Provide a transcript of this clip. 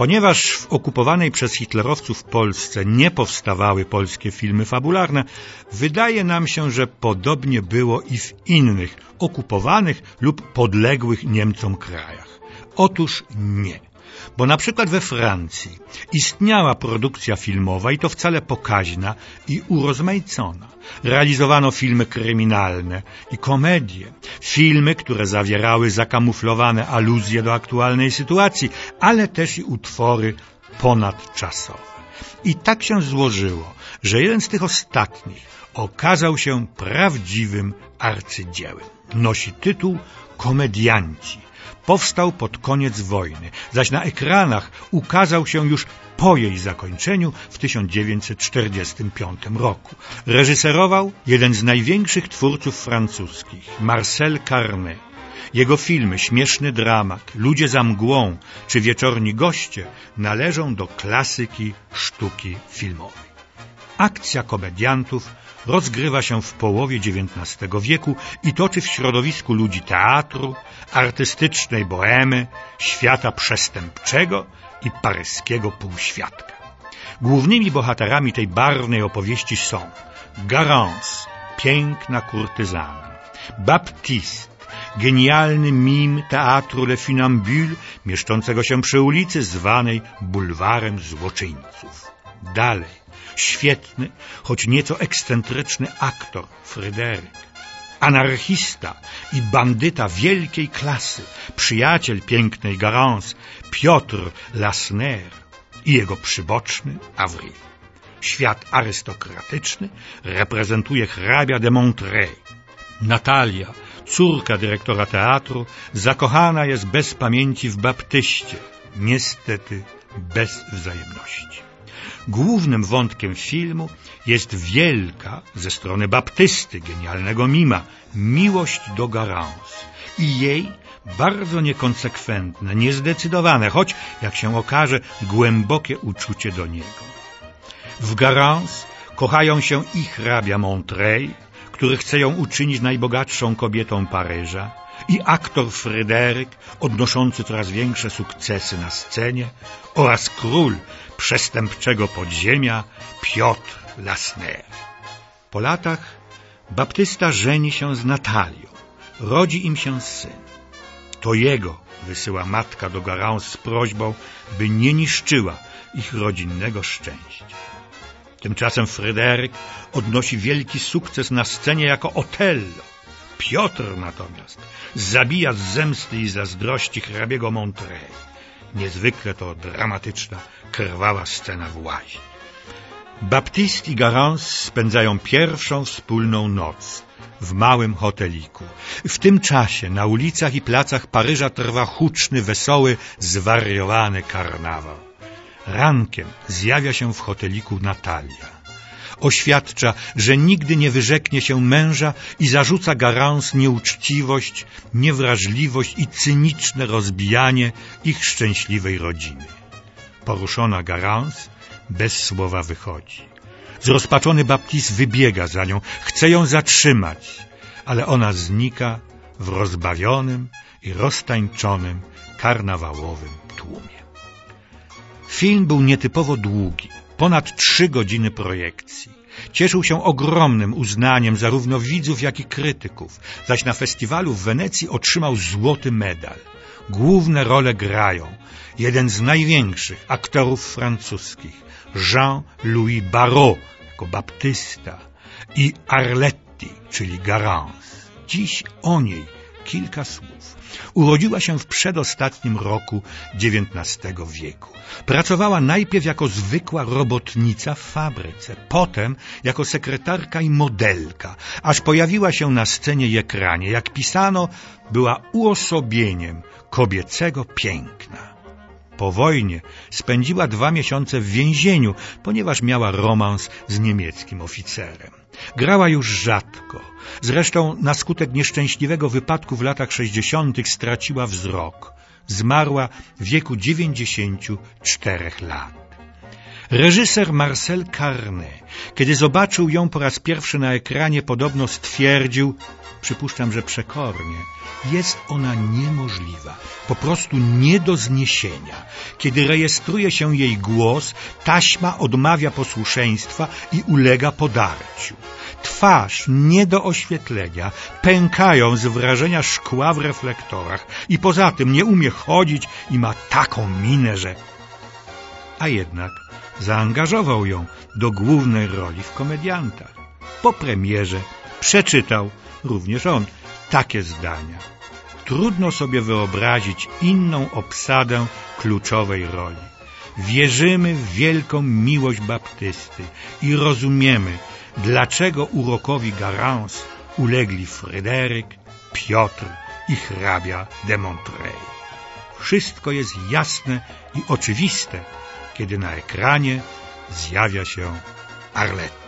Ponieważ w okupowanej przez hitlerowców Polsce nie powstawały polskie filmy fabularne, wydaje nam się, że podobnie było i w innych okupowanych lub podległych Niemcom krajach. Otóż nie bo na przykład we Francji istniała produkcja filmowa i to wcale pokaźna i urozmaicona. Realizowano filmy kryminalne i komedie, filmy, które zawierały zakamuflowane aluzje do aktualnej sytuacji, ale też i utwory ponadczasowe. I tak się złożyło, że jeden z tych ostatnich okazał się prawdziwym arcydziełem. Nosi tytuł Komedianci powstał pod koniec wojny, zaś na ekranach ukazał się już po jej zakończeniu w 1945 roku. Reżyserował jeden z największych twórców francuskich, Marcel Carnet. Jego filmy Śmieszny dramat, Ludzie za mgłą czy Wieczorni goście należą do klasyki sztuki filmowej. Akcja komediantów rozgrywa się w połowie XIX wieku i toczy w środowisku ludzi teatru, artystycznej bohemy, świata przestępczego i paryskiego półświadka. Głównymi bohaterami tej barwnej opowieści są Garance, piękna kurtyzana, Baptiste, genialny mim teatru Le Funambule, mieszczącego się przy ulicy zwanej bulwarem złoczyńców. Dalej, świetny, choć nieco ekscentryczny aktor Fryderyk, anarchista i bandyta wielkiej klasy, przyjaciel pięknej Garance, Piotr Lasner i jego przyboczny Avril. Świat arystokratyczny reprezentuje hrabia de Montreuil. Natalia, córka dyrektora teatru, zakochana jest bez pamięci w baptyście, niestety bez wzajemności. Głównym wątkiem filmu jest wielka ze strony baptysty, genialnego mima, miłość do Garance i jej bardzo niekonsekwentne, niezdecydowane, choć, jak się okaże, głębokie uczucie do niego. W Garance kochają się i hrabia Montreuil, który chce ją uczynić najbogatszą kobietą Paryża, i aktor Fryderyk, odnoszący coraz większe sukcesy na scenie, oraz król przestępczego podziemia Piotr Lasner. Po latach Baptysta żeni się z Natalią. Rodzi im się syn. To jego wysyła matka do Garance z prośbą, by nie niszczyła ich rodzinnego szczęścia. Tymczasem Fryderyk odnosi wielki sukces na scenie jako Otello. Piotr natomiast zabija z zemsty i zazdrości hrabiego Monterey. Niezwykle to dramatyczna, krwawa scena w łaźni. Baptiste i Garance spędzają pierwszą wspólną noc w małym hoteliku. W tym czasie na ulicach i placach Paryża trwa huczny, wesoły, zwariowany karnawał. Rankiem zjawia się w hoteliku Natalia oświadcza, że nigdy nie wyrzeknie się męża i zarzuca Garance nieuczciwość, niewrażliwość i cyniczne rozbijanie ich szczęśliwej rodziny. Poruszona Garance bez słowa wychodzi. Zrozpaczony Baptiste wybiega za nią, chce ją zatrzymać, ale ona znika w rozbawionym i roztańczonym karnawałowym tłumie. Film był nietypowo długi ponad trzy godziny projekcji. Cieszył się ogromnym uznaniem zarówno widzów, jak i krytyków, zaś na festiwalu w Wenecji otrzymał złoty medal. Główne role grają jeden z największych aktorów francuskich, Jean-Louis Barrault jako Baptysta i Arletti, czyli Garance. Dziś o niej kilka słów. Urodziła się w przedostatnim roku XIX wieku. Pracowała najpierw jako zwykła robotnica w fabryce, potem jako sekretarka i modelka, aż pojawiła się na scenie i ekranie. Jak pisano, była uosobieniem kobiecego piękna. Po wojnie spędziła dwa miesiące w więzieniu, ponieważ miała romans z niemieckim oficerem. Grała już rzadko. Zresztą na skutek nieszczęśliwego wypadku w latach 60. straciła wzrok. Zmarła w wieku 94 lat. Reżyser Marcel Carnet, kiedy zobaczył ją po raz pierwszy na ekranie, podobno stwierdził, przypuszczam, że przekornie, jest ona niemożliwa, po prostu nie do zniesienia. Kiedy rejestruje się jej głos, taśma odmawia posłuszeństwa i ulega podarciu. Twarz nie do oświetlenia, pękają z wrażenia szkła w reflektorach i poza tym nie umie chodzić i ma taką minę, że... A jednak zaangażował ją do głównej roli w komediantach. Po premierze przeczytał również on takie zdania. Trudno sobie wyobrazić inną obsadę kluczowej roli. Wierzymy w wielką miłość baptysty i rozumiemy, dlaczego urokowi Garance ulegli Fryderyk, Piotr i hrabia de Montreuil. Wszystko jest jasne i oczywiste, kiedy na ekranie zjawia się Arlette.